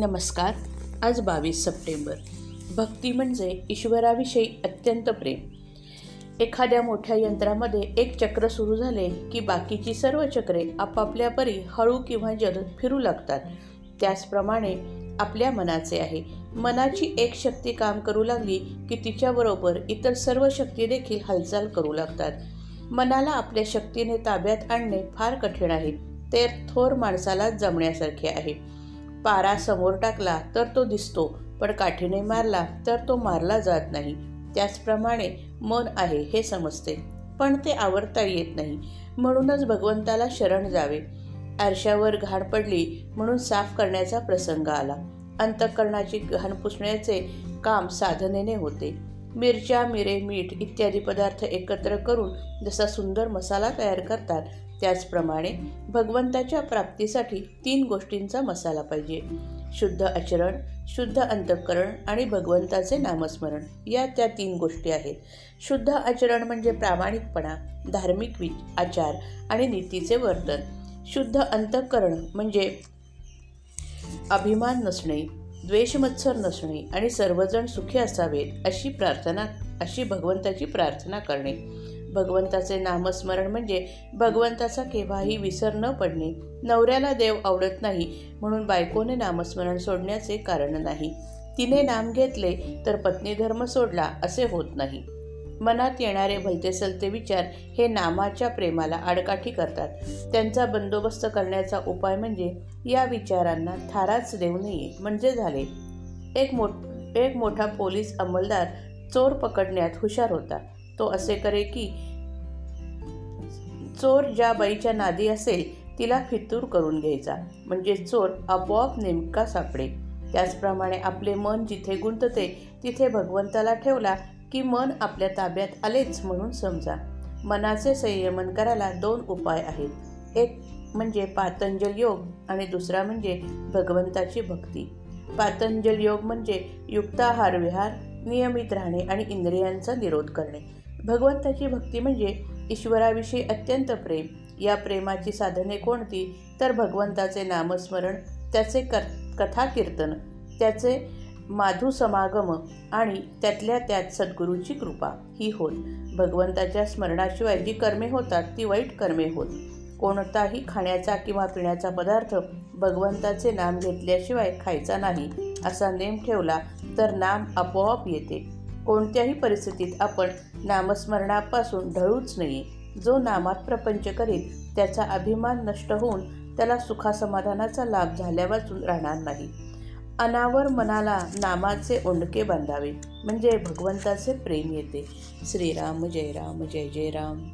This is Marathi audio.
नमस्कार. आज बावीस सप्टेंबर. भक्ती म्हणजे ईश्वराविषयी अत्यंत प्रेम. एखाद्या मोठ्या यंत्रामध्ये एक चक्र सुरू झाले की बाकीची सर्व चक्रे आपापल्या परी हळू किंवा जलद फिरू लागतात. त्याचप्रमाणे आपल्या मनाचे आहे. मनाची एक शक्ती काम करू लागली की तिच्याबरोबर इतर सर्व शक्ती देखील हालचाल करू लागतात. मनाला आपल्या शक्तीने ताब्यात आणणे फार कठीण आहे. ते थोर माणसाला जमण्यासारखे आहे. पारा समोर टाकला तर तो दिसतो पण काठीने मारला तर तो मारला जात नाही. त्याचप्रमाणे मन आहे हे समजते पण ते आवरता येत नाही. म्हणूनच भगवंताला शरण जावे. आरशावर घाण पडली म्हणून साफ करण्याचा प्रसंग आला. अंतःकरणाची घाण पुसण्याचे काम साधनेने होते. मिरच्या मिरे मीठ इत्यादी पदार्थ एकत्र करून जसा सुंदर मसाला तयार करतात त्याचप्रमाणे भगवंताच्या प्राप्तीसाठी तीन गोष्टींचा मसाला पाहिजे. शुद्ध आचरण शुद्ध अंतःकरण आणि भगवंताचे नामस्मरण या त्या तीन गोष्टी आहेत. शुद्ध आचरण म्हणजे प्रामाणिकपणा धार्मिक वि आचार आणि नीतीचे वर्तन. शुद्ध अंतःकरण म्हणजे अभिमान नसणे द्वेषमत्सर नसणे आणि सर्वजण सुखी असावेत अशी प्रार्थना अशी भगवंताची प्रार्थना करणे. भगवंताचे नामस्मरण म्हणजे भगवंताचा केव्हाही विसर न पडणे. नवऱ्याला देव आवडत नाही म्हणून बायकोने नामस्मरण सोडण्याचे कारण नाही. तिने नाम घेतले तर पत्नी धर्म सोडला असे होत नाही. मनात येणारे भलते सलते विचार हे नामाच्या प्रेमाला आडकाठी करतात. त्यांचा बंदोबस्त करण्याचा उपाय म्हणजे या विचारांना थाराच देऊ नये म्हणजे झाले. एक मोठ एक मोठा पोलीस अंमलदार चोर पकडण्यात हुशार होता. तो असे करे की चोर ज्या बाईच्या नादी असेल तिला फितूर करून घ्यायचा. म्हणजे चोर आपोआप नेमका सापडे त्याचप्रमाणे आपले मन जिथे गुंतते तिथे भगवंताला ठेवला की मन आपल्या ताब्यात आलेच म्हणून समजा. मनाचे संयमन करायला दोन उपाय आहेत. एक म्हणजे पातंजल योग आणि दुसरा म्हणजे भगवंताची भक्ती. पातंजल योग म्हणजे युक्ताहार विहार नियमित राहणे आणि इंद्रियांचा निरोध करणे. भगवंताची भक्ती म्हणजे ईश्वराविषयी अत्यंत प्रेम. या प्रेमाची साधने कोणती? तर भगवंताचे नामस्मरण त्याचे कर कथा कीर्तन त्याचे माधू समागम आणि त्यातल्या त्यात सद्गुरूची कृपा. ही होत भगवंताच्या स्मरणाशिवाय जी कर्मे होतात ती वाईट कर्मे होत. कोणताही खाण्याचा किंवा पिण्याचा पदार्थ भगवंताचे नाम घेतल्याशिवाय खायचा नाही असा नेम ठेवला तर नाम आपोआप येते. कोणत्याही परिस्थितीत आपण नामस्मरणापासून ढळूच नये. जो नामात प्रपंच करीत त्याचा अभिमान नष्ट होऊन त्याला सुखासमाधानाचा लाभ झाल्यापासून राहणार नाही. अनावर मनाला नामाचे ओंडके बांधावे. म्हणजे भगवंताचे प्रेम येते. श्रीराम जय राम जय जय राम.